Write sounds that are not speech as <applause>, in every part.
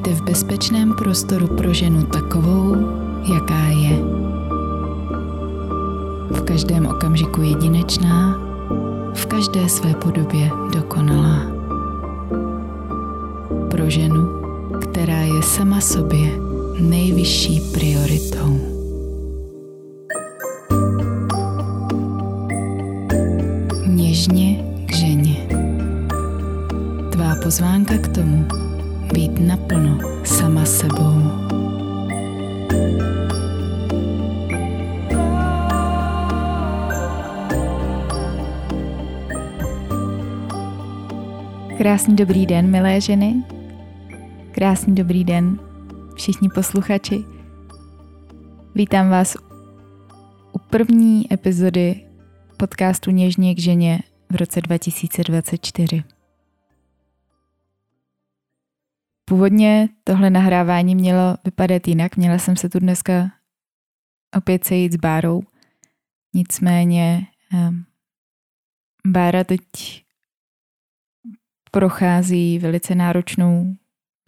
Vítejte v bezpečném prostoru pro ženu takovou, jaká je. V každém okamžiku jedinečná, v každé své podobě dokonalá. Pro ženu, která je sama sobě nejvyšší prioritou. Krásný dobrý den, milé ženy. Krásný dobrý den, všichni posluchači. Vítám vás u první epizody podcastu Něžně k ženě v roce 2024. Původně tohle nahrávání mělo vypadat jinak. Měla jsem se tu dneska opět sejít s Bárou. Nicméně um, Bára teď prochází velice náročnou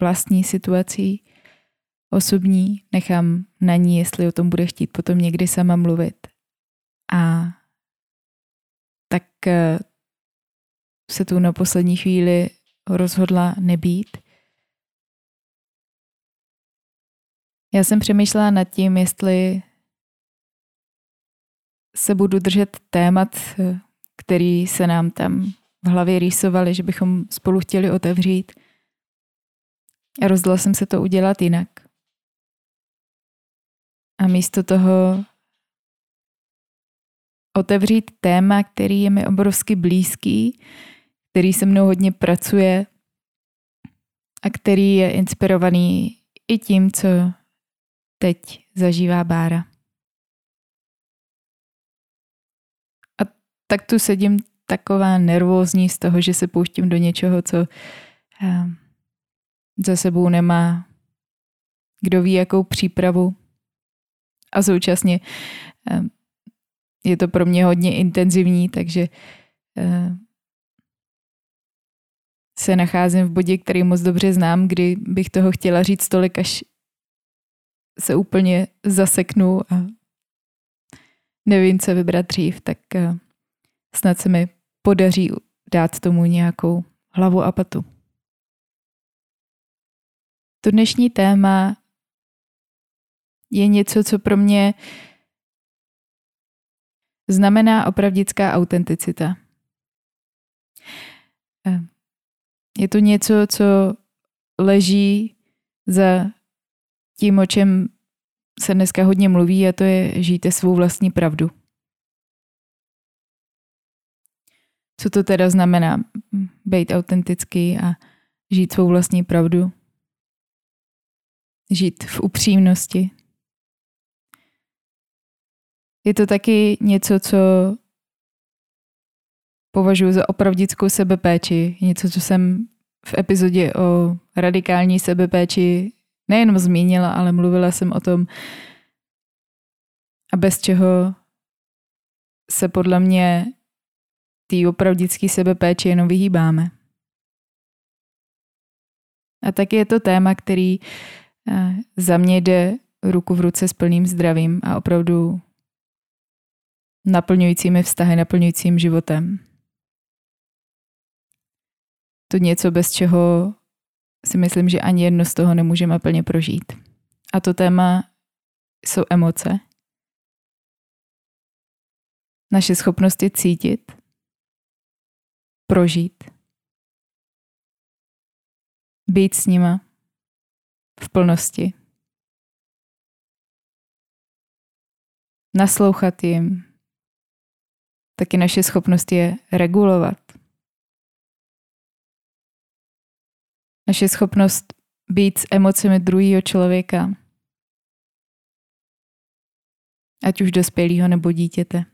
vlastní situací osobní. Nechám na ní, jestli o tom bude chtít potom někdy sama mluvit. A tak uh, se tu na poslední chvíli rozhodla nebýt. Já jsem přemýšlela nad tím, jestli se budu držet témat, který se nám tam v hlavě rýsovali, že bychom spolu chtěli otevřít. A rozdala jsem se to udělat jinak. A místo toho otevřít téma, který je mi obrovsky blízký, který se mnou hodně pracuje a který je inspirovaný i tím, co teď zažívá Bára. A tak tu sedím taková nervózní z toho, že se pouštím do něčeho, co eh, za sebou nemá kdo ví jakou přípravu. A současně eh, je to pro mě hodně intenzivní, takže eh, se nacházím v bodě, který moc dobře znám, kdy bych toho chtěla říct tolik, až se úplně zaseknu a nevím, co vybrat dřív, tak snad se mi podaří dát tomu nějakou hlavu a patu. To dnešní téma je něco, co pro mě znamená opravdická autenticita. Eh, je to něco, co leží za tím, o čem se dneska hodně mluví, a to je žijte svou vlastní pravdu. Co to teda znamená být autentický a žít svou vlastní pravdu? Žít v upřímnosti. Je to taky něco, co považuji za opravdickou sebepéči. Něco, co jsem v epizodě o radikální sebepéči nejenom zmínila, ale mluvila jsem o tom, a bez čeho se podle mě té opravdické sebepéči jenom vyhýbáme. A taky je to téma, který eh, za mě jde ruku v ruce s plným zdravím a opravdu naplňujícími vztahy, naplňujícím životem. To něco, bez čeho si myslím, že ani jedno z toho nemůžeme plně prožít. A to téma jsou emoce. Naše schopnost je cítit, prožít, být s nima v plnosti, naslouchat jim, taky naše schopnost je regulovat, naše schopnost být s emocemi druhého člověka, ať už dospělého nebo dítěte.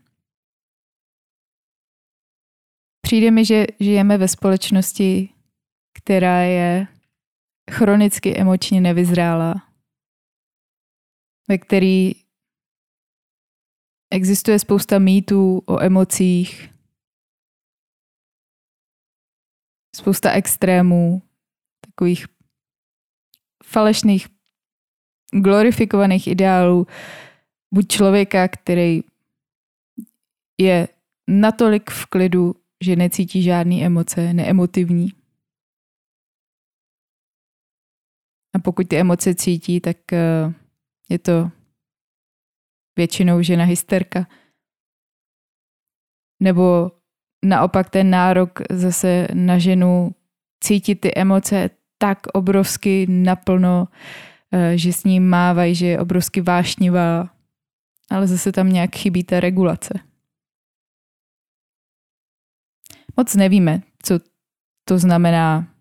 Přijde mi, že žijeme ve společnosti, která je chronicky emočně nevyzrála, ve který existuje spousta mýtů o emocích, spousta extrémů, takových falešných glorifikovaných ideálů. Buď člověka, který je natolik v klidu, že necítí žádné emoce, neemotivní. A pokud ty emoce cítí, tak eh, je to většinou žena hysterka. Nebo naopak ten nárok zase na ženu cítit ty emoce tak obrovsky naplno, eh, že s ním mávají, že je obrovsky vášnivá, ale zase tam nějak chybí ta regulace. Moc nevíme, co to znamená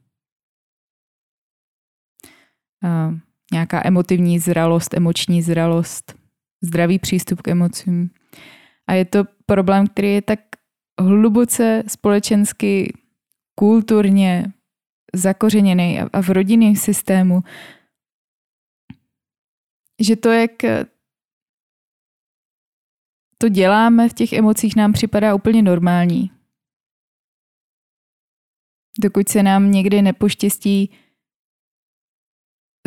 uh, nějaká emotivní zralost, emoční zralost, zdravý přístup k emocím. A je to problém, který je tak hluboce společensky, kulturně zakořeněný a v rodinném systému, že to, jak to děláme v těch emocích, nám připadá úplně normální. Dokud se nám někdy nepoštěstí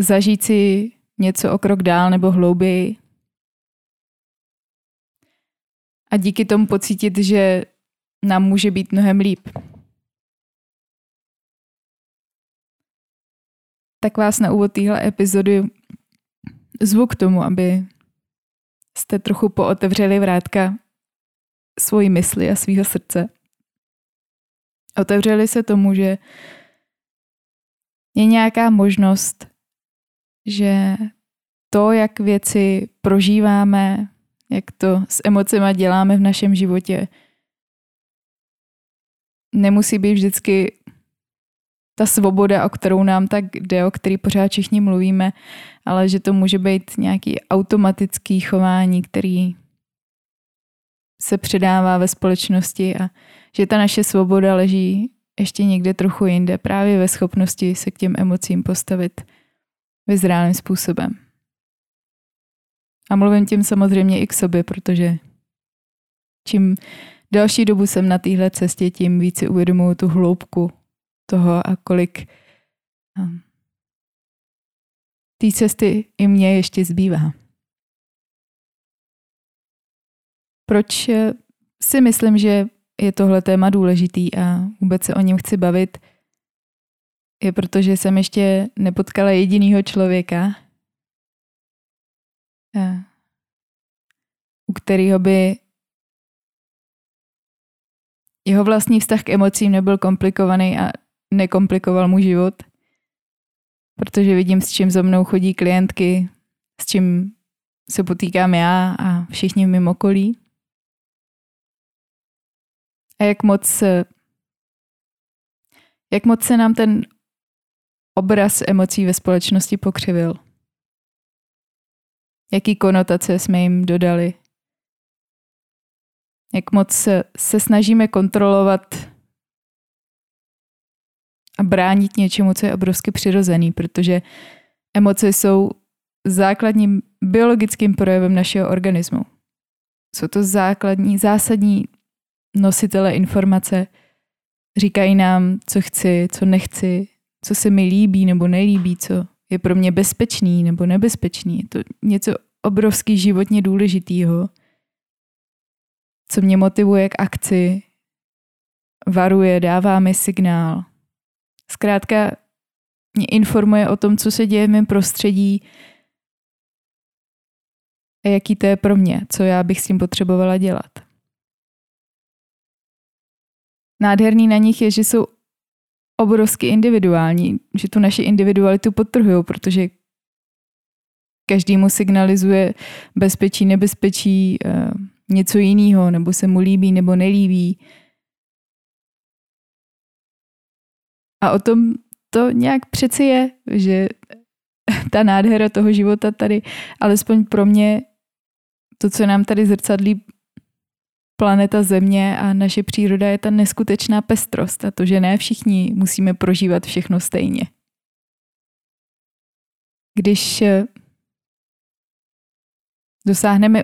zažít si něco o krok dál nebo hlouběji. A díky tomu pocítit, že nám může být mnohem líp. Tak vás na úvod téhle epizody zvu k tomu, aby jste trochu pootevřeli vrátka svoji mysli a svého srdce. Otevřeli se tomu, že je nějaká možnost, že to, jak věci prožíváme, jak to s emocema děláme v našem životě, nemusí být vždycky ta svoboda, o kterou nám tak jde, o který pořád všichni mluvíme, ale že to může být nějaký automatický chování, který se předává ve společnosti a že ta naše svoboda leží ještě někde trochu jinde, právě ve schopnosti se k těm emocím postavit vyzrálým způsobem. A mluvím tím samozřejmě i k sobě, protože čím další dobu jsem na téhle cestě, tím více uvědomuji tu hloubku toho a kolik um, té cesty i mě ještě zbývá. Proč eh, si myslím, že je tohle téma důležitý a vůbec se o něm chci bavit, je proto, že jsem ještě nepotkala jedinýho člověka, u kterého by jeho vlastní vztah k emocím nebyl komplikovaný a nekomplikoval mu život, protože vidím, s čím za mnou chodí klientky, s čím se potýkám já a všichni v mém okolí. A jak moc, jak moc se nám ten obraz emocí ve společnosti pokřivil. Jaký konotace jsme jim dodali. Jak moc se, se snažíme kontrolovat a bránit něčemu, co je obrovsky přirozený, protože emoce jsou základním biologickým projevem našeho organismu. Jsou to základní, zásadní nositele informace. Říkají nám, co chci, co nechci, co se mi líbí nebo nelíbí, co je pro mě bezpečný nebo nebezpečný. Je to něco obrovsky životně důležitýho, co mě motivuje k akci, varuje, dává mi signál. Zkrátka mě informuje o tom, co se děje v mém prostředí a jaký to je pro mě, co já bych s tím potřebovala dělat. Nádherný na nich je, že jsou obrovsky individuální, že tu naši individualitu podtrhují, protože každý mu signalizuje bezpečí, nebezpečí, eh, něco jiného, nebo se mu líbí, nebo nelíbí. A o tom to nějak přeci je, že <laughs> ta nádhera toho života tady, alespoň pro mě, to, co nám tady zrcadlí planeta Země a naše příroda je ta neskutečná pestrost a to, že ne všichni musíme prožívat všechno stejně. Když eh, dosáhneme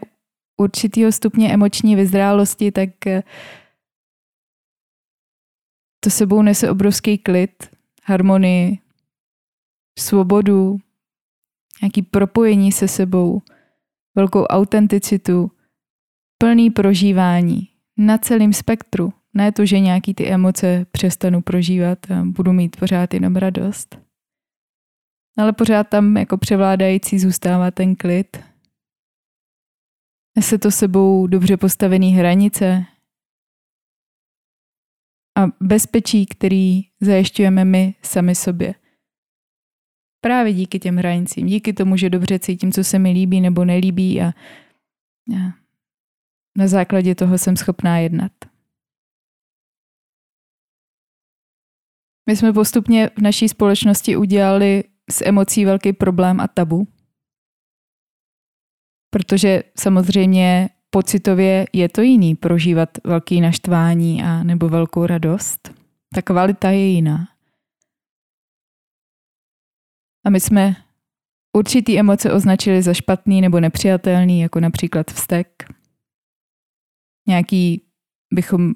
určitého stupně emoční vyzrálosti, tak eh, to sebou nese obrovský klid, harmonii, svobodu, nějaký propojení se sebou, velkou autenticitu, plný prožívání na celém spektru. Ne to, že nějaký ty emoce přestanu prožívat a budu mít pořád jenom radost. Ale pořád tam jako převládající zůstává ten klid. Nese to sebou dobře postavený hranice a bezpečí, který zajišťujeme my sami sobě. Právě díky těm hranicím, díky tomu, že dobře cítím, co se mi líbí nebo nelíbí a, a na základě toho jsem schopná jednat. My jsme postupně v naší společnosti udělali s emocí velký problém a tabu. Protože samozřejmě pocitově je to jiný prožívat velký naštvání a nebo velkou radost. Ta kvalita je jiná. A my jsme určitý emoce označili za špatný nebo nepřijatelný, jako například vztek. Nějaký bychom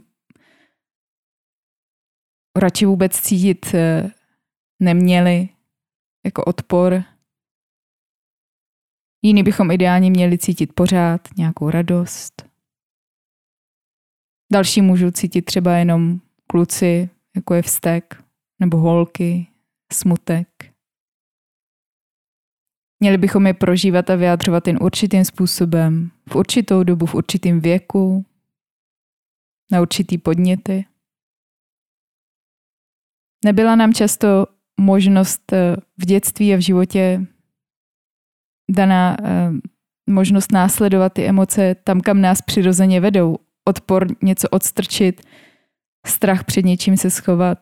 radši vůbec cítit eh, neměli jako odpor. Jiný bychom ideálně měli cítit pořád nějakou radost. Další můžou cítit třeba jenom kluci, jako je vztek, nebo holky, smutek. Měli bychom je prožívat a vyjadřovat jen určitým způsobem, v určitou dobu, v určitým věku, na určitý podněty. Nebyla nám často možnost eh, v dětství a v životě daná eh, možnost následovat ty emoce tam, kam nás přirozeně vedou. Odpor něco odstrčit, strach před něčím se schovat.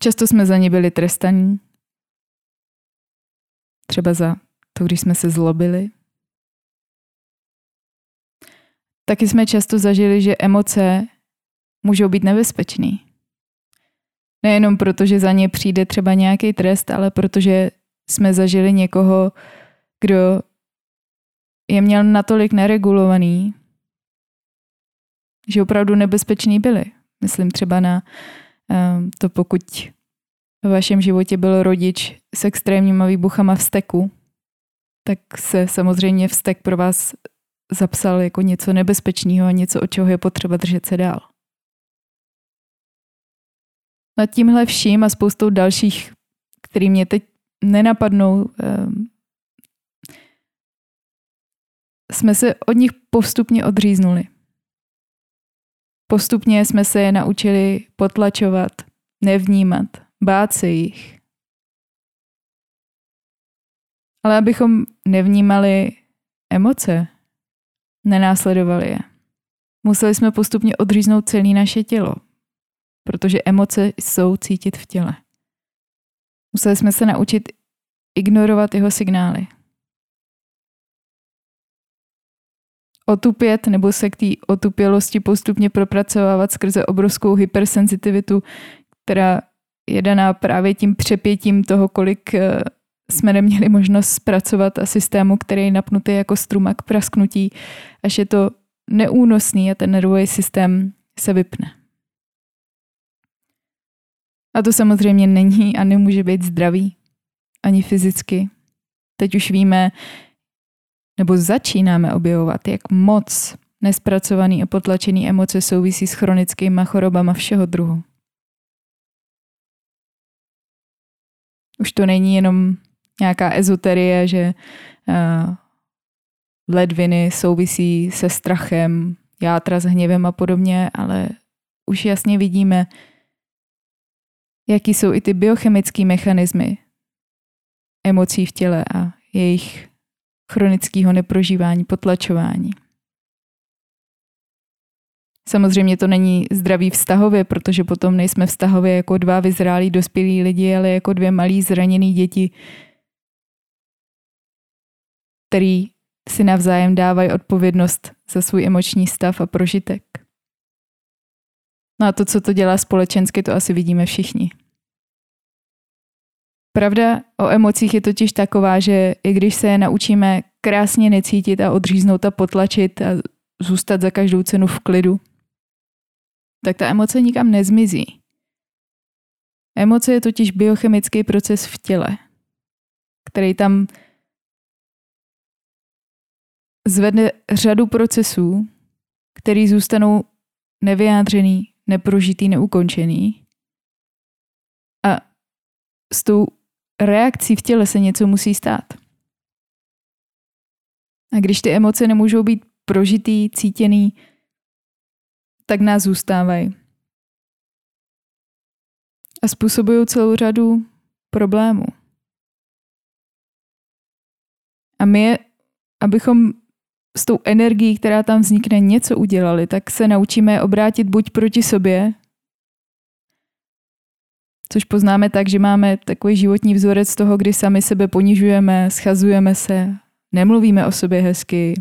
Často jsme za ně byli trestaní. Třeba za to, když jsme se zlobili. Taky jsme často zažili, že emoce můžou být nebezpečné. Nejenom proto, že za ně přijde třeba nějaký trest, ale protože jsme zažili někoho, kdo je měl natolik neregulovaný, že opravdu nebezpeční byli. Myslím třeba na um, to, pokud ve vašem životě byl rodič s extrémníma výbuchama vzteku, tak se samozřejmě vztek pro vás zapsal jako něco nebezpečného a něco, od čeho je potřeba držet se dál. Nad tímhle vším a spoustou dalších, který mě teď nenapadnou, ehm, jsme se od nich postupně odříznuli. Postupně jsme se je naučili potlačovat, nevnímat, bát se jich. Ale abychom nevnímali emoce, nenásledovali je. Museli jsme postupně odříznout celé naše tělo, protože emoce jsou cítit v těle. Museli jsme se naučit ignorovat jeho signály. Otupět nebo se k té otupělosti postupně propracovávat skrze obrovskou hypersenzitivitu, která je daná právě tím přepětím toho, kolik eh, jsme neměli možnost zpracovat a systému, který je napnutý jako struma k prasknutí, až je to neúnosný a ten nervový systém se vypne. A to samozřejmě není a nemůže být zdravý, ani fyzicky. Teď už víme, nebo začínáme objevovat, jak moc nespracovaný a potlačený emoce souvisí s chronickými chorobama všeho druhu. Už to není jenom nějaká ezoterie, že uh, ledviny souvisí se strachem, játra s hněvem a podobně, ale už jasně vidíme, jaký jsou i ty biochemické mechanismy emocí v těle a jejich chronického neprožívání, potlačování. Samozřejmě to není zdravý vztahově, protože potom nejsme vztahově jako dva vyzrálí dospělí lidi, ale jako dvě malí zraněný děti, který si navzájem dávají odpovědnost za svůj emoční stav a prožitek. No a to, co to dělá společensky, to asi vidíme všichni. Pravda o emocích je totiž taková, že i když se je naučíme krásně necítit a odříznout a potlačit a zůstat za každou cenu v klidu, tak ta emoce nikam nezmizí. Emoce je totiž biochemický proces v těle. který tam zvedne řadu procesů, který zůstanou nevyjádřený, neprožitý, neukončený. A s tou reakcí v těle se něco musí stát. A když ty emoce nemůžou být prožitý, cítěný, tak nás zůstávají. A způsobují celou řadu problémů. A my, abychom s tou energií, která tam vznikne, něco udělali, tak se naučíme obrátit buď proti sobě, což poznáme tak, že máme takový životní vzorec toho, kdy sami sebe ponižujeme, schazujeme se, nemluvíme o sobě hezky.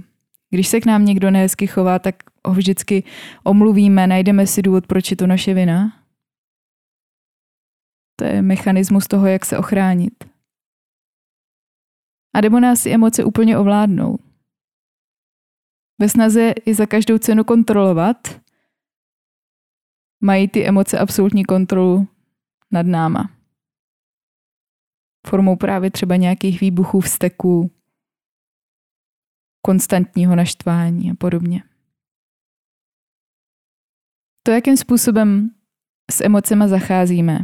Když se k nám někdo nehezky chová, tak ho vždycky omluvíme, najdeme si důvod, proč je to naše vina. To je mechanismus toho, jak se ochránit. A nebo nás ty emoce úplně ovládnou. Ve snaze je za každou cenu kontrolovat, mají ty emoce absolutní kontrolu nad náma. Formou právě třeba nějakých výbuchů vzteků, konstantního naštvání a podobně. To, jakým způsobem s emocema zacházíme,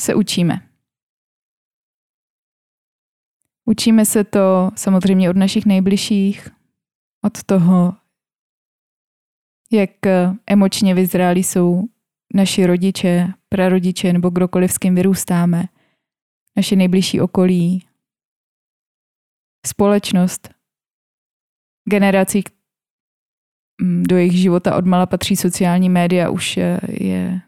se učíme. Učíme se to samozřejmě od našich nejbližších, od toho, jak emočně vyzrálí jsou naši rodiče, prarodiče nebo kdokoliv, s kým vyrůstáme, naše nejbližší okolí, společnost, generací, do jejich života odmala patří sociální média, už je, je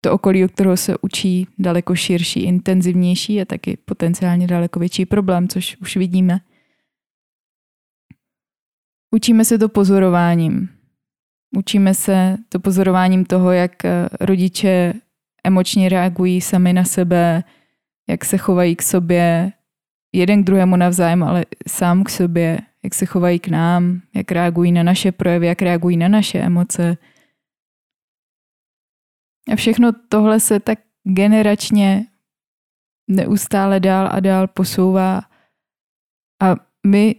to okolí, o kterého se učí, daleko širší, intenzivnější a taky potenciálně daleko větší problém, což už vidíme. Učíme se to pozorováním. Učíme se to pozorováním toho, jak eh, rodiče emočně reagují sami na sebe, jak se chovají k sobě, jeden k druhému navzájem, ale sám k sobě, jak se chovají k nám, jak reagují na naše projevy, jak reagují na naše emoce. A všechno tohle se tak generačně neustále dál a dál posouvá a my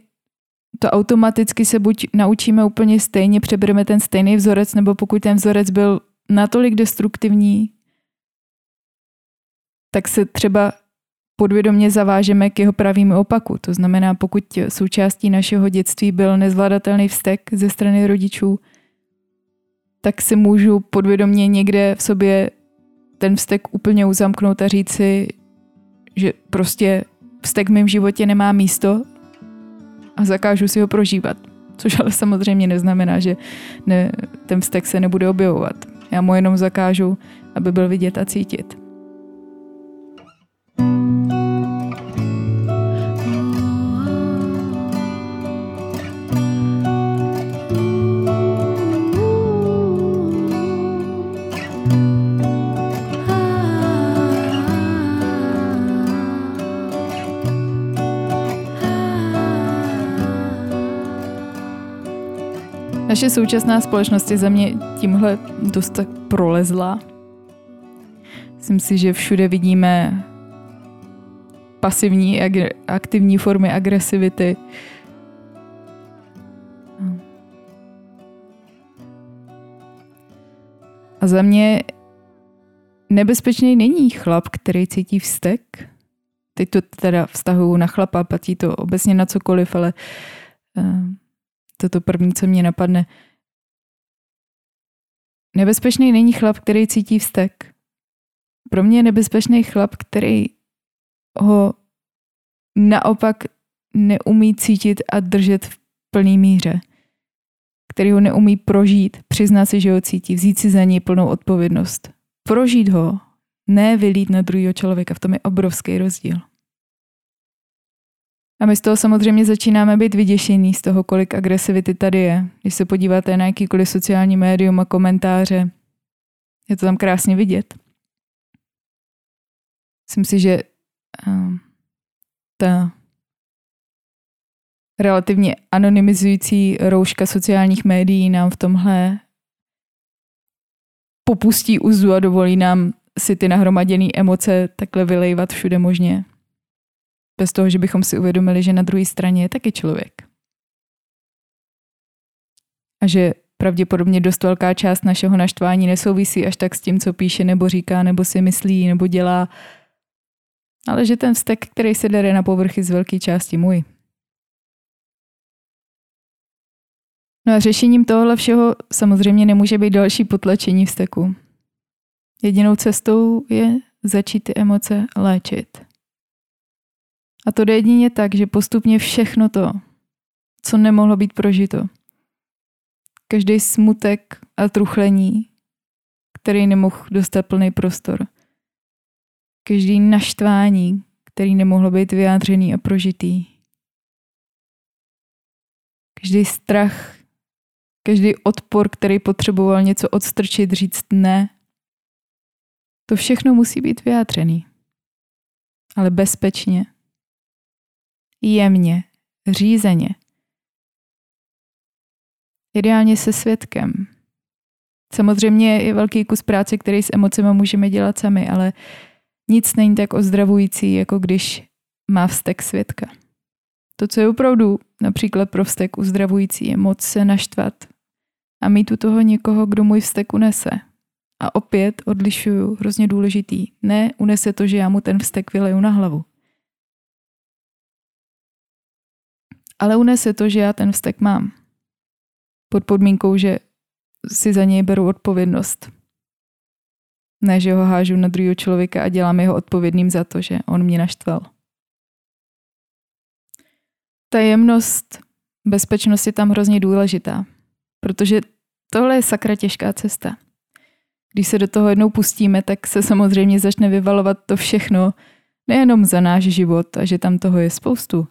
to automaticky se buď naučíme úplně stejně, přebereme ten stejný vzorec, nebo pokud ten vzorec byl natolik destruktivní, tak se třeba podvědomě zavážeme k jeho pravýmu opaku. To znamená, pokud součástí našeho dětství byl nezvladatelný vztek ze strany rodičů, tak si můžu podvědomě někde v sobě ten vztek úplně uzamknout a říct si, že prostě vztek v mém životě nemá místo a zakážu si ho prožívat. Což ale samozřejmě neznamená, že ne, ten vztek se nebude objevovat. Já mu jenom zakážu, aby byl vidět a cítit. Naše současná společnost je za mě tímhle dost tak prolezla. Myslím si, že všude vidíme pasivní, aktivní formy agresivity. A za mě nebezpečný není chlap, který cítí vztek. Teď to teda vztahuju na chlapa, platí to obecně na cokoliv, ale uh, to je to první, co mě napadne. Nebezpečný není chlap, který cítí vztek. Pro mě je nebezpečný chlap, který ho naopak neumí cítit a držet v plný míře. Který ho neumí prožít, přiznat si, že ho cítí, vzít si za něj plnou odpovědnost. Prožít ho, ne vylít na druhého člověka, v tom je obrovský rozdíl. A my z toho samozřejmě začínáme být vyděšení z toho, kolik agresivity tady je. Když se podíváte na jakýkoliv sociální médium a komentáře, je to tam krásně vidět. Myslím si, že uh, ta relativně anonymizující rouška sociálních médií nám v tomhle popustí úzu a dovolí nám si ty nahromaděné emoce takhle vylejvat všude možně. Bez toho, že bychom si uvědomili, že na druhé straně je taky člověk. A že pravděpodobně dost velká část našeho naštvání nesouvisí až tak s tím, co píše nebo říká, nebo si myslí, nebo dělá, ale že ten vztek, který se dere na povrchy z velké části můj. No a řešením tohohle všeho samozřejmě nemůže být další potlačení vzteku. Jedinou cestou je začít ty emoce léčit. A to jde jedině tak, že postupně všechno to, co nemohlo být prožito, každý smutek a truchlení, který nemohl dostat plný prostor, každý naštvání, který nemohlo být vyjádřený a prožitý, každý strach, každý odpor, který potřeboval něco odstrčit, říct ne, to všechno musí být vyjádřený. Ale bezpečně, jemně, řízeně. Ideálně se svědkem. Samozřejmě je velký kus práce, který s emocemi můžeme dělat sami, ale nic není tak ozdravující, jako když má vztek svědka. To, co je opravdu například pro vztek uzdravující, je moc se naštvat a mít u toho někoho, kdo můj vztek unese. A opět odlišuju, hrozně důležitý. Ne unese to, že já mu ten vztek vyleju na hlavu. Ale unese to, že já ten vztek mám. Pod podmínkou, že si za něj beru odpovědnost. Ne, že ho hážu na druhého člověka a dělám jeho odpovědným za to, že on mě naštval. Ta jemnost, bezpečnost je tam hrozně důležitá, protože tohle je sakra těžká cesta. Když se do toho jednou pustíme, tak se samozřejmě začne vyvalovat to všechno, nejenom za náš život a že tam toho je spoustu,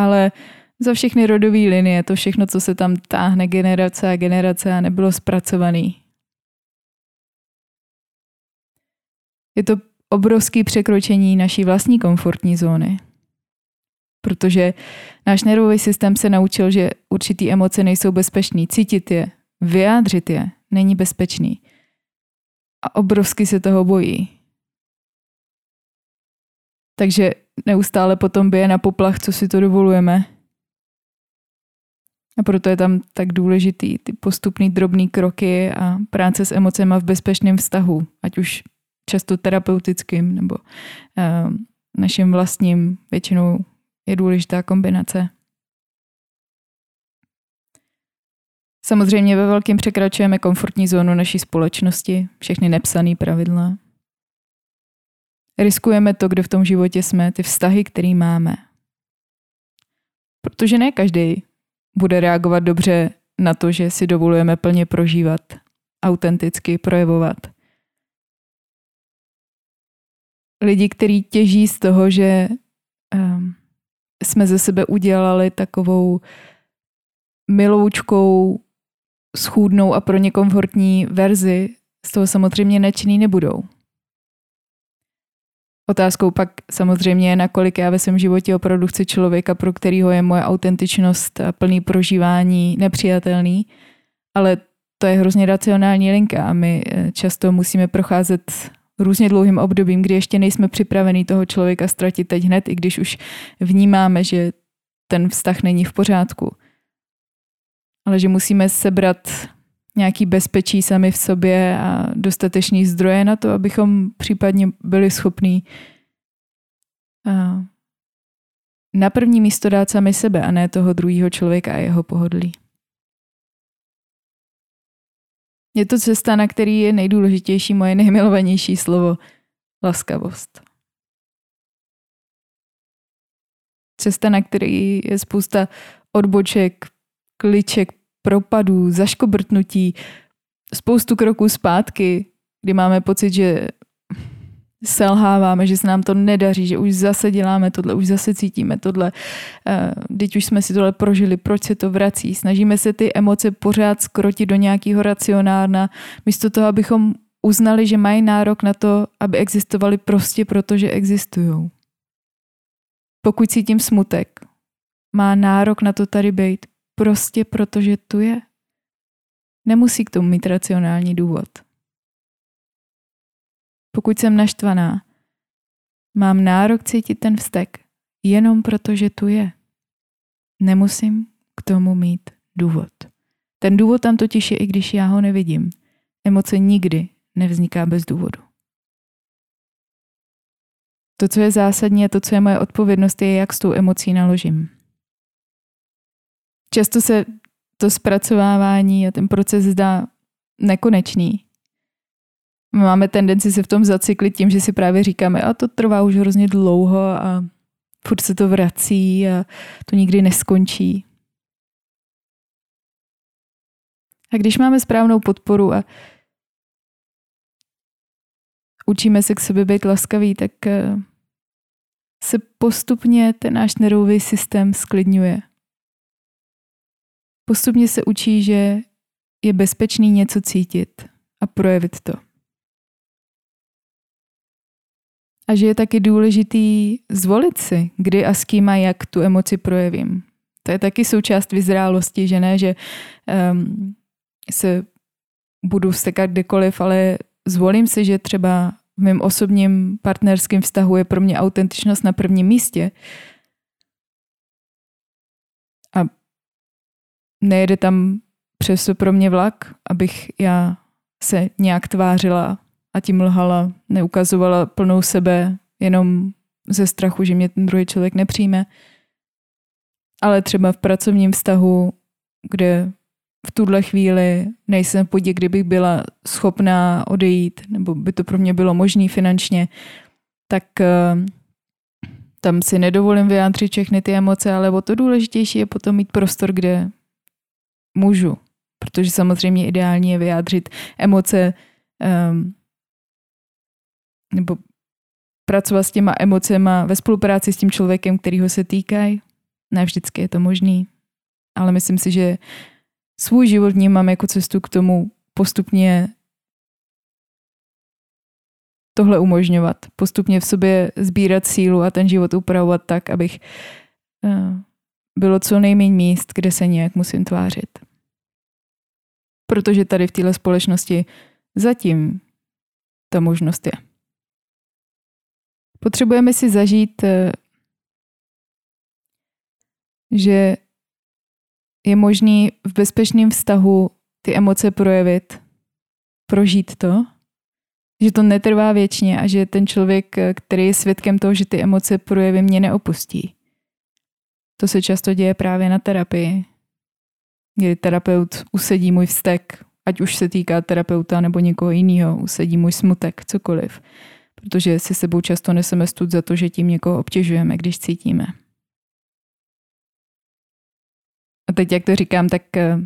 ale za všechny rodové linie, to všechno, co se tam táhne generace a generace a nebylo zpracovaný. Je to obrovské překročení naší vlastní komfortní zóny. Protože náš nervový systém se naučil, že určitý emoce nejsou bezpečný. Cítit je, vyjádřit je, není bezpečný. A obrovsky se toho bojí. Takže neustále potom bije na poplach, co si to dovolujeme. A proto je tam tak důležitý ty postupný drobný kroky a práce s emocema v bezpečném vztahu, ať už často terapeutickým nebo uh, naším vlastním, většinou je důležitá kombinace. Samozřejmě ve velkém překračujeme komfortní zónu naší společnosti, všechny nepsané pravidla. Riskujeme to, kde v tom životě jsme, ty vztahy, které máme. Protože ne každý bude reagovat dobře na to, že si dovolujeme plně prožívat, autenticky projevovat. Lidi, kteří těží z toho, že um, jsme ze sebe udělali takovou miloučkou, schůdnou a pro ně komfortní verzi, z toho samozřejmě nečinný nebudou. Otázkou pak samozřejmě je, nakolik já ve svém životě opravdu chci člověka, pro kterého je moje autentičnost a plný prožívání nepřijatelný, ale to je hrozně racionální linka a my eh, často musíme procházet různě dlouhým obdobím, kdy ještě nejsme připravení toho člověka ztratit teď hned, i když už vnímáme, že ten vztah není v pořádku. Ale že musíme sebrat nějaký bezpečí sami v sobě a dostatečný zdroje na to, abychom případně byli schopní na první místo dát sami sebe a ne toho druhého člověka a jeho pohodlí. Je to cesta, na který je nejdůležitější moje nejmilovanější slovo laskavost. Cesta, na který je spousta odboček, kliček, propadů, zaškobrtnutí, spoustu kroků zpátky, kdy máme pocit, že selháváme, že se nám to nedaří, že už zase děláme tohle, už zase cítíme tohle, teď už jsme si tohle prožili, proč se to vrací. Snažíme se ty emoce pořád skrotit do nějakého racionálna, místo toho, abychom uznali, že mají nárok na to, aby existovali prostě proto, že existují. Pokud cítím smutek, má nárok na to tady být prostě protože tu je. Nemusí k tomu mít racionální důvod. Pokud jsem naštvaná, mám nárok cítit ten vztek jenom proto, že tu je. Nemusím k tomu mít důvod. Ten důvod tam totiž je, i když já ho nevidím. Emoce nikdy nevzniká bez důvodu. To, co je zásadní a to, co je moje odpovědnost, je, jak s tou emocí naložím. Často se to zpracovávání a ten proces zdá nekonečný. Máme tendenci se v tom zacyklit tím, že si právě říkáme, a to trvá už hrozně dlouho a furt se to vrací a to nikdy neskončí. A když máme správnou podporu a učíme se k sobě být laskavý, tak eh, se postupně ten náš nervový systém sklidňuje. Postupně se učí, že je bezpečný něco cítit a projevit to. A že je taky důležitý zvolit si, kdy a s kým a jak tu emoci projevím. To je taky součást vyzrálosti, že ne, že um, se budu vstekat kdekoliv, ale zvolím si, že třeba v mém osobním partnerském vztahu je pro mě autentičnost na prvním místě. A nejede tam přesto pro mě vlak, abych já se nějak tvářila a tím lhala, neukazovala plnou sebe jenom ze strachu, že mě ten druhý člověk nepřijme. Ale třeba v pracovním vztahu, kde v tuhle chvíli nejsem v podě, kdybych byla schopná odejít, nebo by to pro mě bylo možné finančně, tak uh, tam si nedovolím vyjádřit všechny ty emoce, ale o to důležitější je potom mít prostor, kde můžu. Protože samozřejmě ideální je vyjádřit emoce um, nebo pracovat s těma emocema ve spolupráci s tím člověkem, kterýho se týkají. Ne vždycky je to možný, ale myslím si, že svůj život vnímám jako cestu k tomu postupně tohle umožňovat. Postupně v sobě sbírat sílu a ten život upravovat tak, abych uh, bylo co nejméně míst, kde se nějak musím tvářit. Protože tady v téhle společnosti zatím ta možnost je. Potřebujeme si zažít, uh, že je možný v bezpečném vztahu ty emoce projevit, prožít to, že to netrvá věčně a že ten člověk, který je svědkem toho, že ty emoce projevy, mě neopustí. To se často děje právě na terapii, kdy terapeut usedí můj vztek, ať už se týká terapeuta nebo někoho jiného, usedí můj smutek, cokoliv. Protože si sebou často neseme stud za to, že tím někoho obtěžujeme, když cítíme. A teď, jak to říkám, tak eh,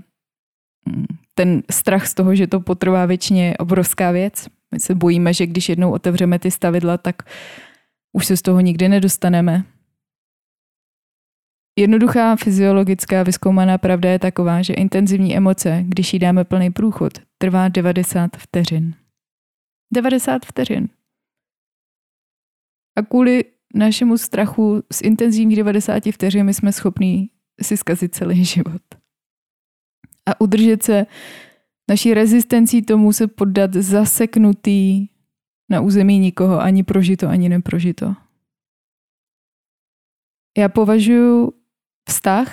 ten strach z toho, že to potrvá věčně je obrovská věc. My se bojíme, že když jednou otevřeme ty stavidla, tak už se z toho nikdy nedostaneme. Jednoduchá fyziologická vyskoumaná pravda je taková, že intenzivní emoce, když jí dáme plný průchod, trvá 90 vteřin. 90 vteřin. A kvůli našemu strachu z intenzivních 90 vteřin jsme schopní si zkazit celý život. A udržet se naší rezistencí tomu se poddat zaseknutý na území nikoho, ani prožito, ani neprožito. Já považuji vztah,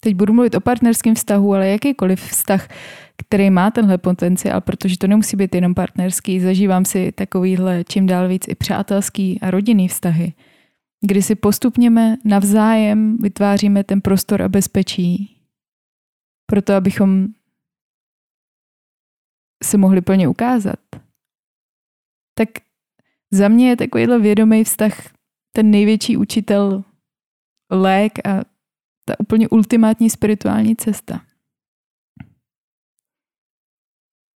teď budu mluvit o partnerském vztahu, ale jakýkoliv vztah, který má tenhle potenciál, protože to nemusí být jenom partnerský, zažívám si takovýhle čím dál víc i přátelský a rodinný vztahy – kdy si postupněme navzájem vytváříme ten prostor a bezpečí, proto abychom se mohli plně ukázat. Tak za mě je takovýhle vědomý vztah ten největší učitel lék a ta úplně ultimátní spirituální cesta.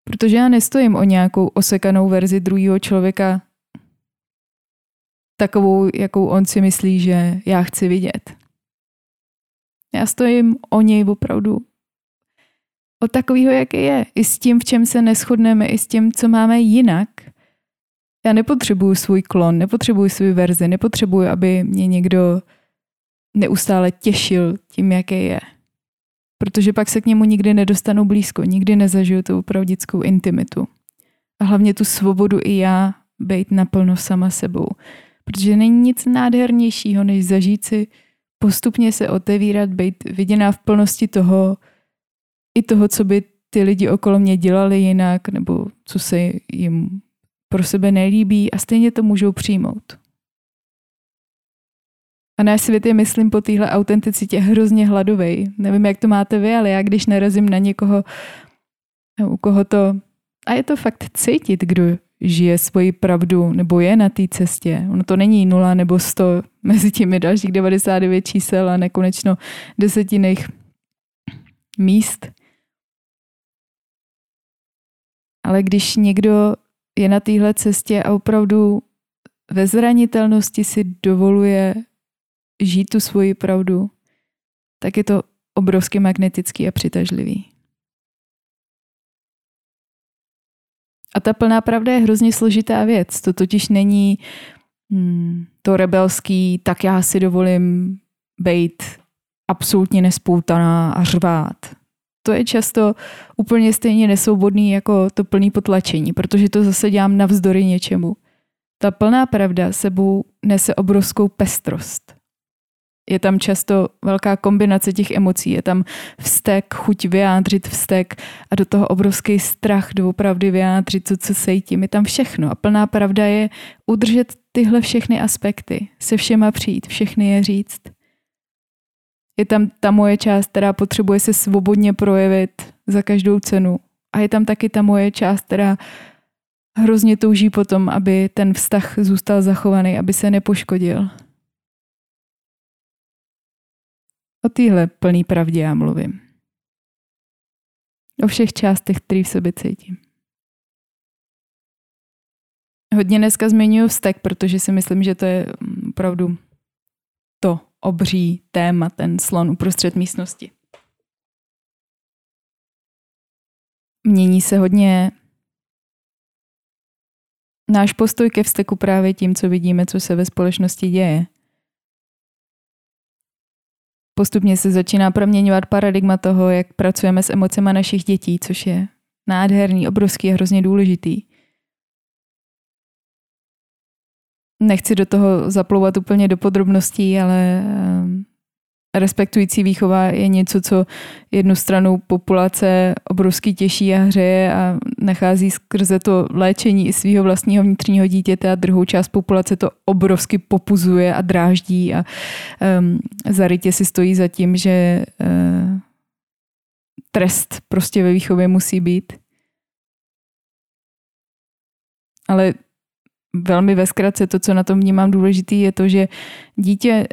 Protože já nestojím o nějakou osekanou verzi druhého člověka, takovou, jakou on si myslí, že já chci vidět. Já stojím o něj opravdu o takového, jaký je. I s tím, v čem se neschodneme, i s tím, co máme jinak. Já nepotřebuju svůj klon, nepotřebuju svůj verzi, nepotřebuju, aby mě někdo neustále těšil tím, jaký je. Protože pak se k němu nikdy nedostanu blízko, nikdy nezažiju tu opravdickou intimitu. a hlavně tu svobodu i já být naplno sama sebou. Protože není nic nádhernějšího, než zažít si postupně se otevírat, být viděná v plnosti toho, i toho, co by ty lidi okolo mě dělali jinak, nebo co se jim pro sebe nelíbí a stejně to můžou přijmout. A náš svět je, myslím, po téhle autenticitě hrozně hladovej. Nevím, jak to máte vy, ale já když narazím na někoho, u koho to... A je to fakt cítit, kdo žije svoji pravdu nebo je na té cestě. Ono to není nula nebo sto mezi těmi dalších 99 čísel a nekonečno desetiných míst. Ale když někdo je na téhle cestě a opravdu ve zranitelnosti si dovoluje žít tu svoji pravdu, tak je to obrovsky magnetický a přitažlivý. A ta plná pravda je hrozně složitá věc. To totiž není hmm, to rebelský, tak já si dovolím být absolutně nespoutaná a řvát. To je často úplně stejně nesvobodný jako to plný potlačení, protože to zase dělám navzdory něčemu. Ta plná pravda sebou nese obrovskou pestrost. Je tam často velká kombinace těch emocí. Je tam vztek, chuť vyjádřit vztek a do toho obrovský strach doopravdy vyjádřit to, co cítím. Je tam všechno. A plná pravda je udržet tyhle všechny aspekty, se všema přijít, všechny je říct. Je tam ta moje část, která potřebuje se svobodně projevit za každou cenu. A je tam taky ta moje část, která hrozně touží potom, aby ten vztah zůstal zachovaný, aby se nepoškodil. O téhle plný pravdě já mluvím. O všech částech, které v sobě cítím. Hodně dneska zmiňuji vztek, protože si myslím, že to je mm, opravdu to obří téma, ten slon uprostřed místnosti. Mění se hodně náš postoj ke vzteku právě tím, co vidíme, co se ve společnosti děje. Postupně se začíná proměňovat paradigma toho, jak pracujeme s emocemi našich dětí, což je nádherný, obrovský a hrozně důležitý. Nechci do toho zaplouvat úplně do podrobností, ale ehm, respektující výchova je něco, co jednu stranu populace obrovsky těší a hřeje a nachází skrze to léčení i svého vlastního vnitřního dítěte a druhou část populace to obrovsky popuzuje a dráždí a um, zarytě si stojí za tím, že uh, trest prostě ve výchově musí být. Ale velmi ve zkratce to, co na tom vnímám důležitý, je to, že dítě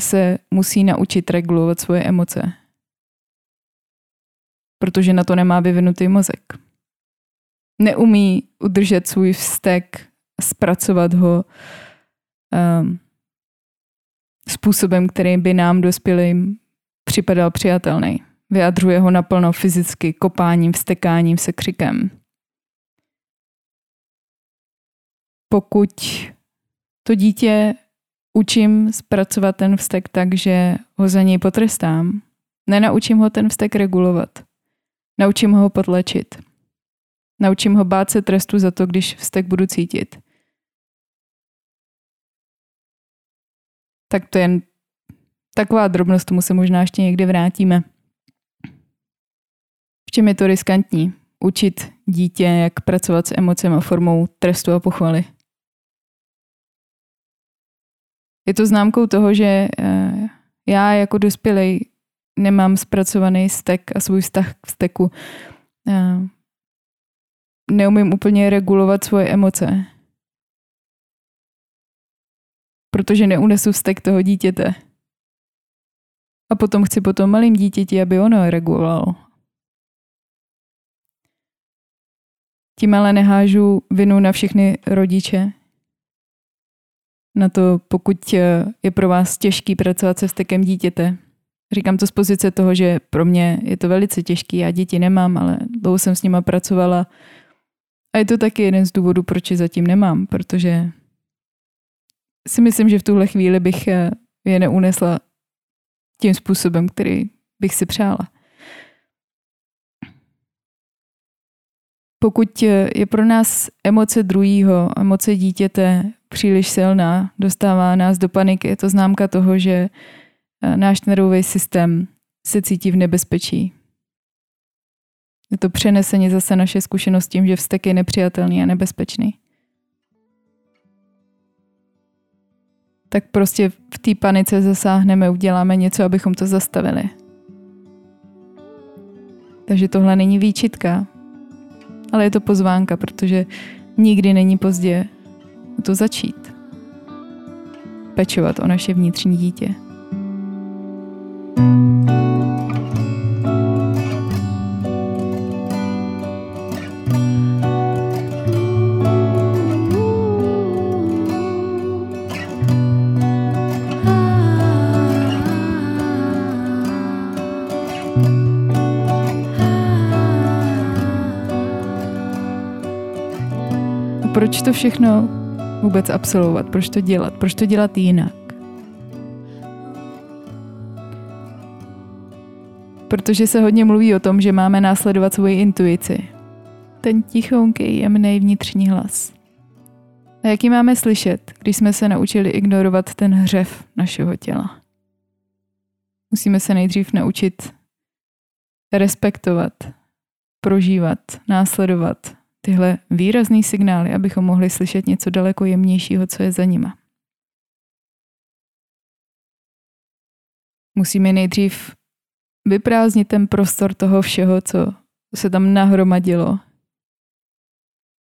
se musí naučit regulovat svoje emoce. Protože na to nemá vyvinutý mozek. Neumí udržet svůj vztek, zpracovat ho um, způsobem, který by nám dospělým připadal přijatelný. Vyjadřuje ho naplno fyzicky, kopáním, vstekáním, se křikem. Pokud to dítě učím zpracovat ten vztek tak, že ho za něj potrestám. Nenaučím ho ten vztek regulovat. Naučím ho potlačit. Naučím ho bát se trestu za to, když vztek budu cítit. Tak to je jen taková drobnost, tomu se možná ještě někdy vrátíme. V čem je to riskantní? Učit dítě, jak pracovat s emocemi formou trestu a pochvaly. Je to známkou toho, že eh, já jako dospělej nemám zpracovaný stek a svůj vztah k steku. Eh, neumím úplně regulovat svoje emoce. Protože neunesu vztek toho dítěte. A potom chci potom malým dítěti, aby ono regulovalo. Tím ale nehážu vinu na všechny rodiče, na to, pokud eh, je pro vás těžký pracovat se vztekem dítěte. Říkám to z pozice toho, že pro mě je to velice těžký, já děti nemám, ale dlouho jsem s nima pracovala a je to taky jeden z důvodů, proč je zatím nemám, protože si myslím, že v tuhle chvíli bych eh, je neunesla tím způsobem, který bych si přála. pokud je pro nás emoce druhýho, emoce dítěte příliš silná, dostává nás do paniky, je to známka toho, že eh, náš nervový systém se cítí v nebezpečí. Je to přeneseně zase naše zkušenost tím, že vztek je nepřijatelný a nebezpečný. Tak prostě v té panice zasáhneme, uděláme něco, abychom to zastavili. Takže tohle není výčitka, ale je to pozvánka, protože nikdy není pozdě to začít. Pečovat o naše vnitřní dítě. proč to všechno vůbec absolvovat, proč to dělat, proč to dělat jinak. Protože se hodně mluví o tom, že máme následovat svoji intuici. Ten tichonký, jemný vnitřní hlas. A jaký máme slyšet, když jsme se naučili ignorovat ten hřev našeho těla? Musíme se nejdřív naučit respektovat, prožívat, následovat tyhle výrazné signály, abychom mohli slyšet něco daleko jemnějšího, co je za nima. Musíme nejdřív vyprázdnit ten prostor toho všeho, co se tam nahromadilo,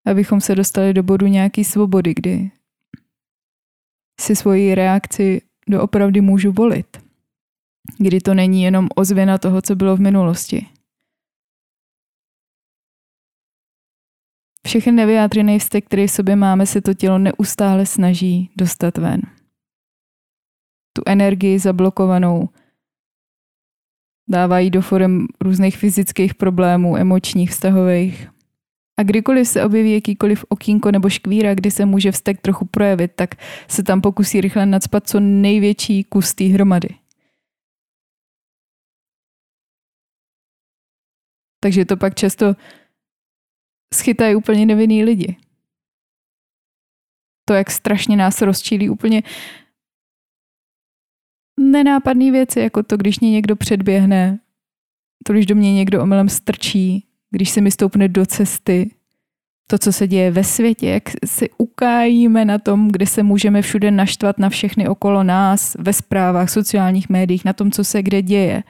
abychom se dostali do bodu nějaké svobody, kdy si svoji reakci doopravdy můžu volit. Kdy to není jenom ozvěna toho, co bylo v minulosti. Všechny nevyjádřený vztek, který v sobě máme, se to tělo neustále snaží dostat ven. Tu energii zablokovanou dávají do forem různých fyzických problémů, emočních, vztahových. A kdykoliv se objeví jakýkoliv okýnko nebo škvíra, kdy se může vztek trochu projevit, tak se tam pokusí rychle nadspat co největší kus té hromady. Takže to pak často schytají úplně nevinný lidi. To, jak strašně nás rozčílí úplně nenápadné věci, jako to, když mě někdo předběhne, to, když do mě někdo omylem strčí, když se mi stoupne do cesty, to, co se děje ve světě, jak si ukájíme na tom, kde se můžeme všude naštvat na všechny okolo nás, ve zprávách, sociálních médiích, na tom, co se kde děje.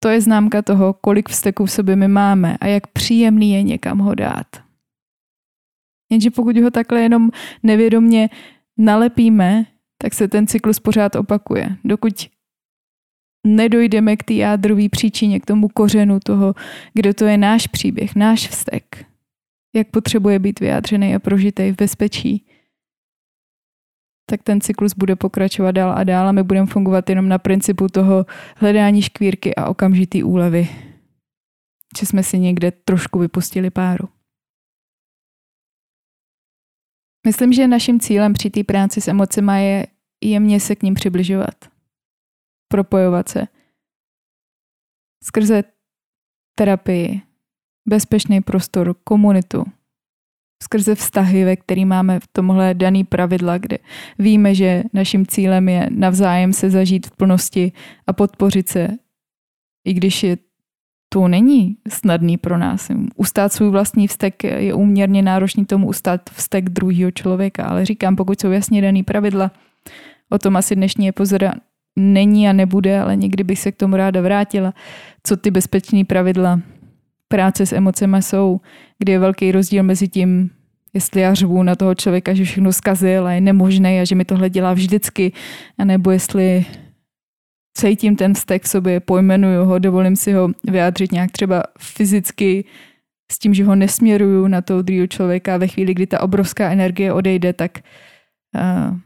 To je známka toho, kolik vzteků v sobě my máme a jak příjemný je někam ho dát. Jenže pokud ho takhle jenom nevědomně nalepíme, tak se ten cyklus pořád opakuje. Dokud nedojdeme k té jádrové příčině, k tomu kořenu toho, kde to je náš příběh, náš vztek, jak potřebuje být vyjádřený a prožitý v bezpečí, tak ten cyklus bude pokračovat dál a dál a my budeme fungovat jenom na principu toho hledání škvírky a okamžitý úlevy. Že jsme si někde trošku vypustili páru. Myslím, že naším cílem při té práci s emocema je jemně se k ním přibližovat. Propojovat se. Skrze terapii, bezpečný prostor, komunitu, skrze vztahy, ve který máme v tomhle daný pravidla, kde víme, že naším cílem je navzájem se zažít v plnosti a podpořit se, i když je to není snadný pro nás. Ustát svůj vlastní vztek je úměrně náročný tomu ustát vztek druhého člověka, ale říkám, pokud jsou jasně daný pravidla, o tom asi dnešní epizoda není a nebude, ale někdy bych se k tomu ráda vrátila, co ty bezpečné pravidla práce s emocemi jsou, kdy je velký rozdíl mezi tím, jestli já řvu na toho člověka, že všechno zkazil a je nemožné a že mi tohle dělá vždycky, anebo jestli cítím ten vztek v sobě, pojmenuju ho, dovolím si ho vyjádřit nějak třeba fyzicky, s tím, že ho nesměruju na toho druhého člověka ve chvíli, kdy ta obrovská energie odejde, tak uh,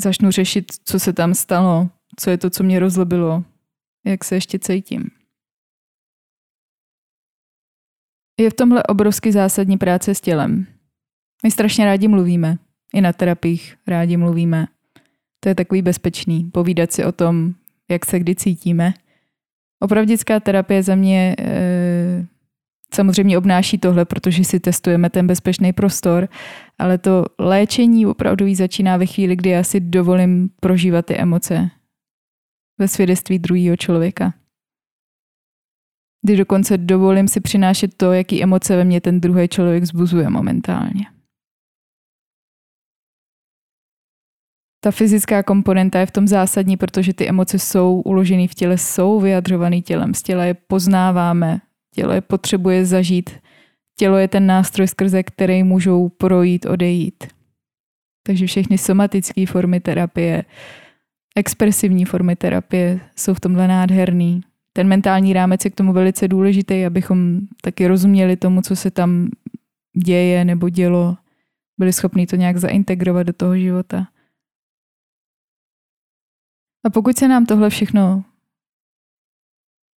začnu řešit, co se tam stalo, co je to, co mě rozlobilo, jak se ještě cítím. Je v tomhle obrovsky zásadní práce s tělem. My strašně rádi mluvíme. I na terapiích rádi mluvíme. To je takový bezpečný. Povídat si o tom, jak se kdy cítíme. Opravdická terapie za mě e, samozřejmě obnáší tohle, protože si testujeme ten bezpečný prostor, ale to léčení opravdu začíná ve chvíli, kdy já si dovolím prožívat ty emoce ve svědectví druhého člověka. Kdy dokonce dovolím si přinášet to, jaký emoce ve mně ten druhý člověk zbuzuje momentálně. Ta fyzická komponenta je v tom zásadní, protože ty emoce jsou uložené v těle, jsou vyjadřované tělem. Z těla je poznáváme, tělo je potřebuje zažít. Tělo je ten nástroj, skrze který můžou projít, odejít. Takže všechny somatické formy terapie, expresivní formy terapie jsou v tomhle nádherný. Ten mentální rámec je k tomu velice důležitý, abychom taky rozuměli tomu, co se tam děje nebo dělo, byli schopni to nějak zaintegrovat do toho života. A pokud se nám tohle všechno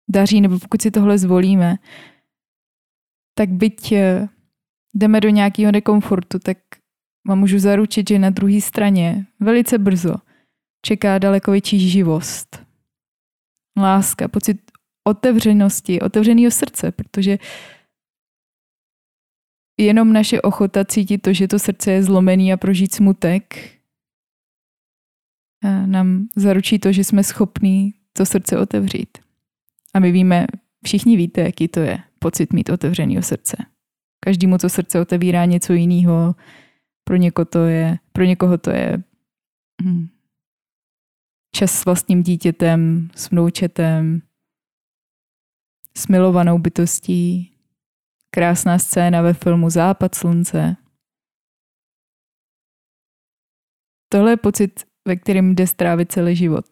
daří, nebo pokud si tohle zvolíme, tak byť eh, jdeme do nějakého nekomfortu, tak vám můžu zaručit, že na druhé straně velice brzo čeká daleko větší živost, láska, pocit otevřenosti, otevřeného srdce, protože jenom naše ochota cítit to, že to srdce je zlomený a prožít smutek, nám zaručí to, že jsme schopní to srdce otevřít. A my víme, všichni víte, jaký to je, pocit mít otevřeného srdce. Každému to srdce otevírá něco jiného. Pro, někoho to je, pro někoho to je hm, čas s vlastním dítětem, s vnoučetem, s milovanou bytostí, krásná scéna ve filmu Západ slunce. Tohle je pocit, ve kterém jde strávit celý život.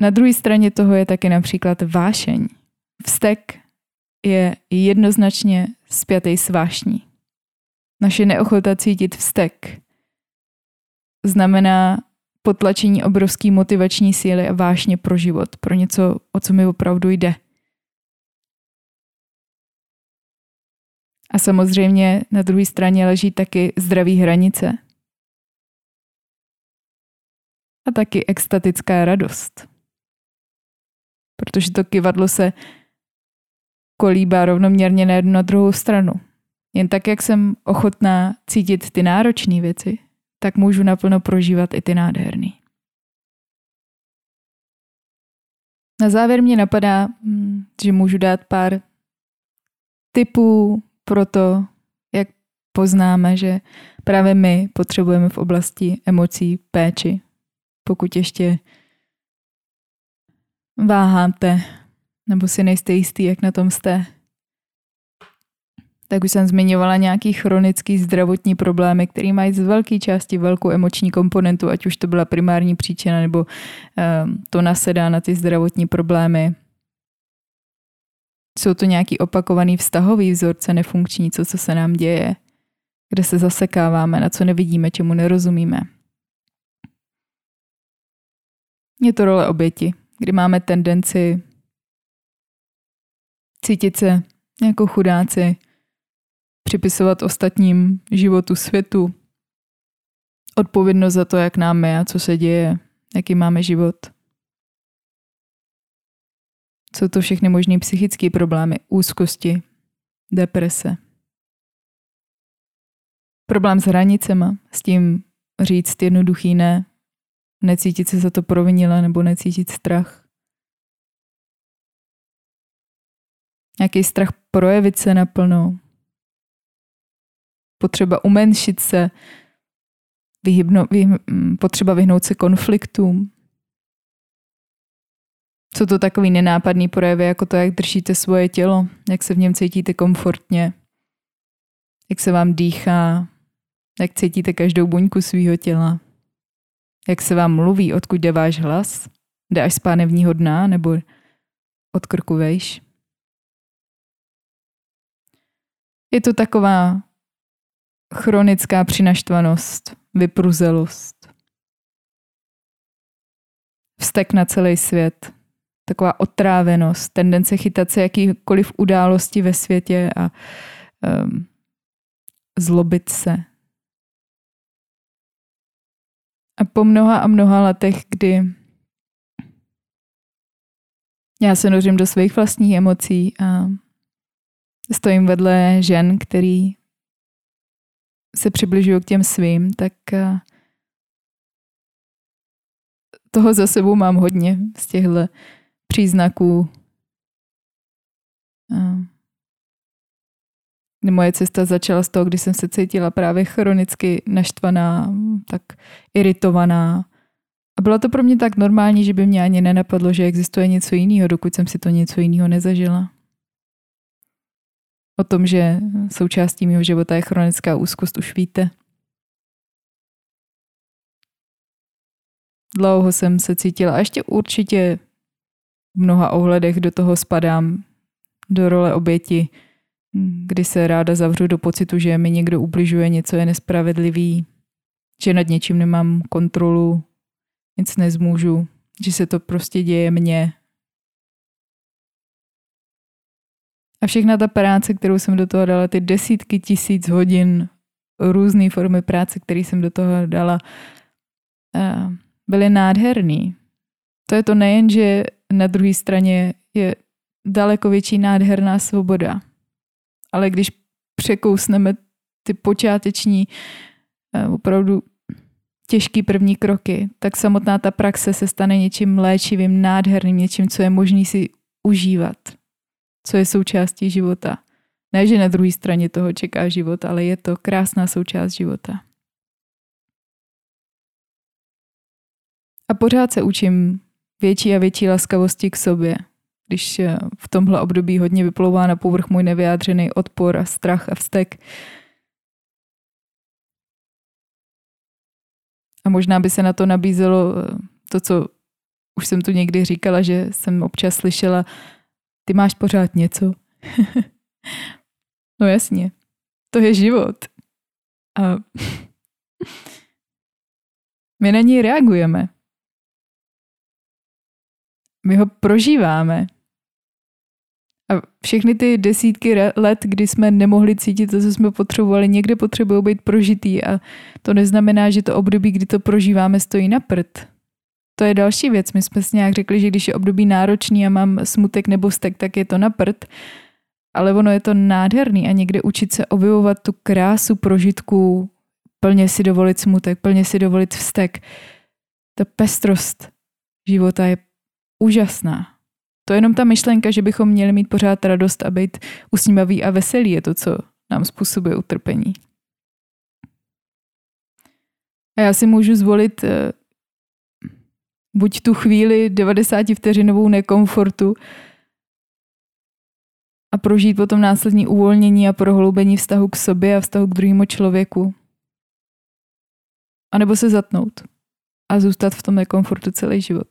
Na druhé straně toho je taky například vášeň. Vztek je jednoznačně spjatý s vášní. Naše neochota cítit vztek znamená potlačení obrovské motivační síly a vášně pro život, pro něco, o co mi opravdu jde. A samozřejmě na druhé straně leží taky zdraví hranice. A taky extatická radost protože to kivadlo se kolíbá rovnoměrně na jednu na druhou stranu. Jen tak, jak jsem ochotná cítit ty náročné věci, tak můžu naplno prožívat i ty nádherné. Na závěr mě napadá, hm, že můžu dát pár tipů pro to, jak poznáme, že právě my potřebujeme v oblasti emocí péči. Pokud ještě váháte, nebo si nejste jistý, jak na tom jste, tak už jsem zmiňovala nějaký chronický zdravotní problémy, které mají z velké části velkou emoční komponentu, ať už to byla primární příčina, nebo um, to nasedá na ty zdravotní problémy. Jsou to nějaký opakovaný vztahový vzorce nefunkční, co, co se nám děje, kde se zasekáváme, na co nevidíme, čemu nerozumíme. Je to role oběti kdy máme tendenci cítit se jako chudáci, připisovat ostatním životu světu, odpovědnost za to, jak nám je a co se děje, jaký máme život. Jsou to všechny možné psychické problémy, úzkosti, deprese. Problém s hranicema, s tím říct jednoduchý ne, necítit se za to provinila nebo necítit strach. Nějaký strach projevit se naplno. Potřeba umenšit se, vyhybno, vy, mm, potřeba vyhnout se konfliktům. Co to takový nenápadný projevy, jako to, jak držíte svoje tělo, jak se v něm cítíte komfortně, jak se vám dýchá, jak cítíte každou buňku svého těla. Jak se vám mluví, odkud jde váš hlas? Jde až z pánevního dna nebo od krku vejš? Je to taková chronická přinaštvanost, vypruzelost, vztek na celý svět, taková otrávenost, tendence chytat se jakýkoliv události ve světě a um, zlobit se, a po mnoha a mnoha letech, kdy Já se nořím do svých vlastních emocí a stojím vedle žen, který se přibližují k těm svým, tak toho za sebou mám hodně z těchto příznaků. Moje cesta začala z toho, kdy jsem se cítila právě chronicky naštvaná, tak iritovaná. A bylo to pro mě tak normální, že by mě ani nenapadlo, že existuje něco jiného, dokud jsem si to něco jiného nezažila. O tom, že součástí mého života je chronická úzkost, už víte. Dlouho jsem se cítila a ještě určitě v mnoha ohledech do toho spadám, do role oběti, kdy se ráda zavřu do pocitu, že mi někdo ubližuje, něco je nespravedlivý, že nad něčím nemám kontrolu, nic nezmůžu, že se to prostě děje mně. A všechna ta práce, kterou jsem do toho dala, ty desítky tisíc hodin různé formy práce, které jsem do toho dala, byly nádherný. To je to nejen, že na druhé straně je daleko větší nádherná svoboda, ale když překousneme ty počáteční opravdu těžký první kroky, tak samotná ta praxe se stane něčím léčivým, nádherným, něčím, co je možný si užívat, co je součástí života. Ne, že na druhé straně toho čeká život, ale je to krásná součást života. A pořád se učím větší a větší laskavosti k sobě, když eh, v tomhle období hodně vyplouvá na povrch můj nevyjádřený odpor a strach a vztek. A možná by se na to nabízelo eh, to, co už jsem tu někdy říkala, že jsem občas slyšela, ty máš pořád něco. <laughs> no jasně, to je život. A <laughs> my na něj reagujeme. My ho prožíváme. A všechny ty desítky let, kdy jsme nemohli cítit to, co jsme potřebovali, někde potřebují být prožitý a to neznamená, že to období, kdy to prožíváme, stojí na prd. To je další věc. My jsme si nějak řekli, že když je období náročný a mám smutek nebo stek, tak je to na prd. Ale ono je to nádherný a někde učit se objevovat tu krásu prožitku, plně si dovolit smutek, plně si dovolit vztek. Ta pestrost života je úžasná. To je jenom ta myšlenka, že bychom měli mít pořád radost a být usmívavý a veselý je to, co nám způsobuje utrpení. A já si můžu zvolit eh, buď tu chvíli 90 vteřinovou nekomfortu a prožít potom následní uvolnění a prohloubení vztahu k sobě a vztahu k druhému člověku. A nebo se zatnout a zůstat v tom nekomfortu celý život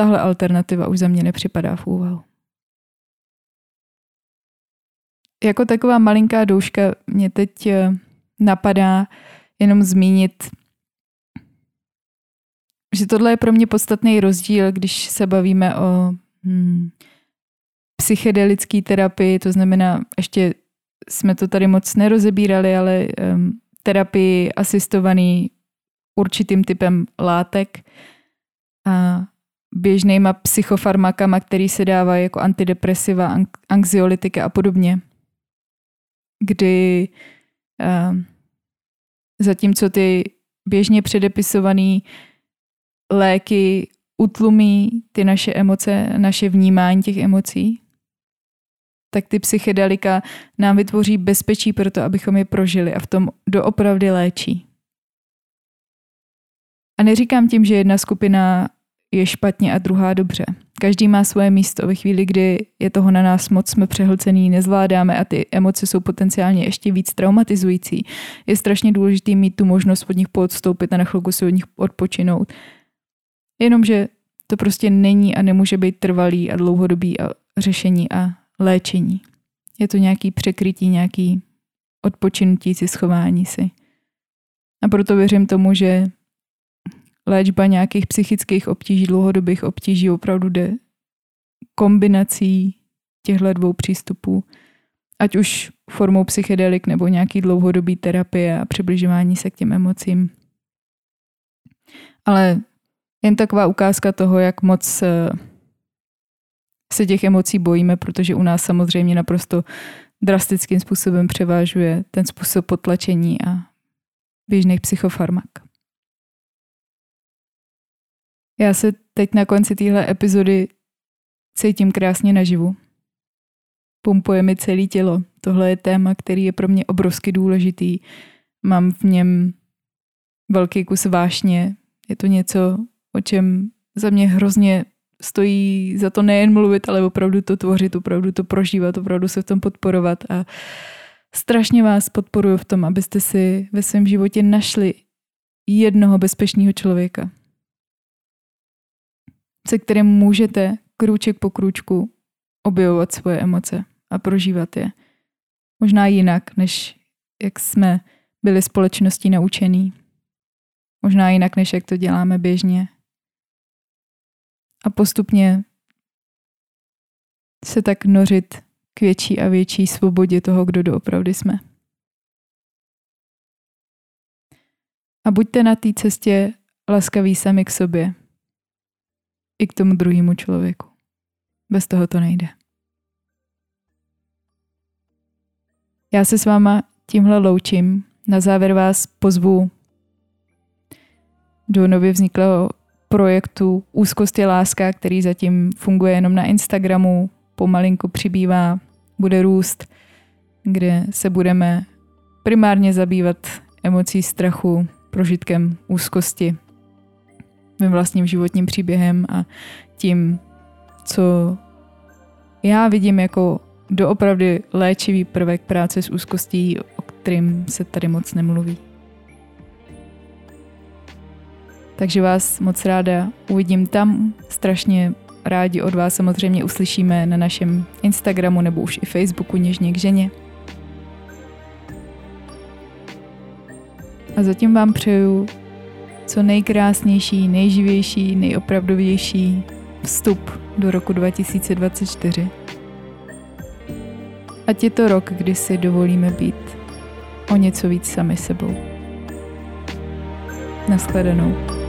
tahle alternativa už za mě nepřipadá v úvahu. Jako taková malinká douška mě teď eh, napadá jenom zmínit, že tohle je pro mě podstatný rozdíl, když se bavíme o hmm, psychedelické terapii, to znamená, ještě jsme to tady moc nerozebírali, ale um, terapii asistovaný určitým typem látek. A běžnýma psychofarmakama, který se dávají jako antidepresiva, anxiolitika a podobně. Kdy uh, zatímco ty běžně předepisované léky utlumí ty naše emoce, naše vnímání těch emocí, tak ty psychedelika nám vytvoří bezpečí pro to, abychom je prožili a v tom doopravdy léčí. A neříkám tím, že jedna skupina je špatně a druhá dobře. Každý má svoje místo ve chvíli, kdy je toho na nás moc, jsme přehlcený, nezvládáme a ty emoce jsou potenciálně ještě víc traumatizující. Je strašně důležité mít tu možnost od nich podstoupit a na chvilku si od nich odpočinout. Jenomže to prostě není a nemůže být trvalý a dlouhodobý a řešení a léčení. Je to nějaký překrytí, nějaký odpočinutí si, schování si. A proto věřím tomu, že léčba nějakých psychických obtíží, dlouhodobých obtíží opravdu jde kombinací těchto dvou přístupů, ať už formou psychedelik nebo nějaký dlouhodobý terapie a přibližování se k těm emocím. Ale jen taková ukázka toho, jak moc eh, se těch emocí bojíme, protože u nás samozřejmě naprosto drastickým způsobem převážuje ten způsob potlačení a běžných psychofarmak. Já se teď na konci téhle epizody cítím krásně naživu. Pumpuje mi celé tělo. Tohle je téma, který je pro mě obrovsky důležitý. Mám v něm velký kus vášně. Je to něco, o čem za mě hrozně stojí za to nejen mluvit, ale opravdu to tvořit, opravdu to prožívat, opravdu se v tom podporovat a strašně vás podporuji v tom, abyste si ve svém životě našli jednoho bezpečného člověka, se kterým můžete krůček po krůčku objevovat svoje emoce a prožívat je. Možná jinak, než jak jsme byli společností naučený. Možná jinak, než jak to děláme běžně. A postupně se tak nořit k větší a větší svobodě toho, kdo doopravdy jsme. A buďte na té cestě laskaví sami k sobě i k tomu druhému člověku. Bez toho to nejde. Já se s váma tímhle loučím. Na závěr vás pozvu do nově vzniklého projektu Úzkost je láska, který zatím funguje jenom na Instagramu, pomalinku přibývá, bude růst, kde se budeme primárně zabývat emocí strachu, prožitkem úzkosti, mým vlastním životním příběhem a tím, co já vidím jako doopravdy léčivý prvek práce s úzkostí, o kterým se tady moc nemluví. Takže vás moc ráda uvidím tam. Strašně rádi od vás samozřejmě uslyšíme na našem Instagramu nebo už i Facebooku Něžně k ženě. A zatím vám přeju co nejkrásnější, nejživější, nejopravdovější vstup do roku 2024. Ať je to rok, kdy si dovolíme být o něco víc sami sebou. Naschledanou.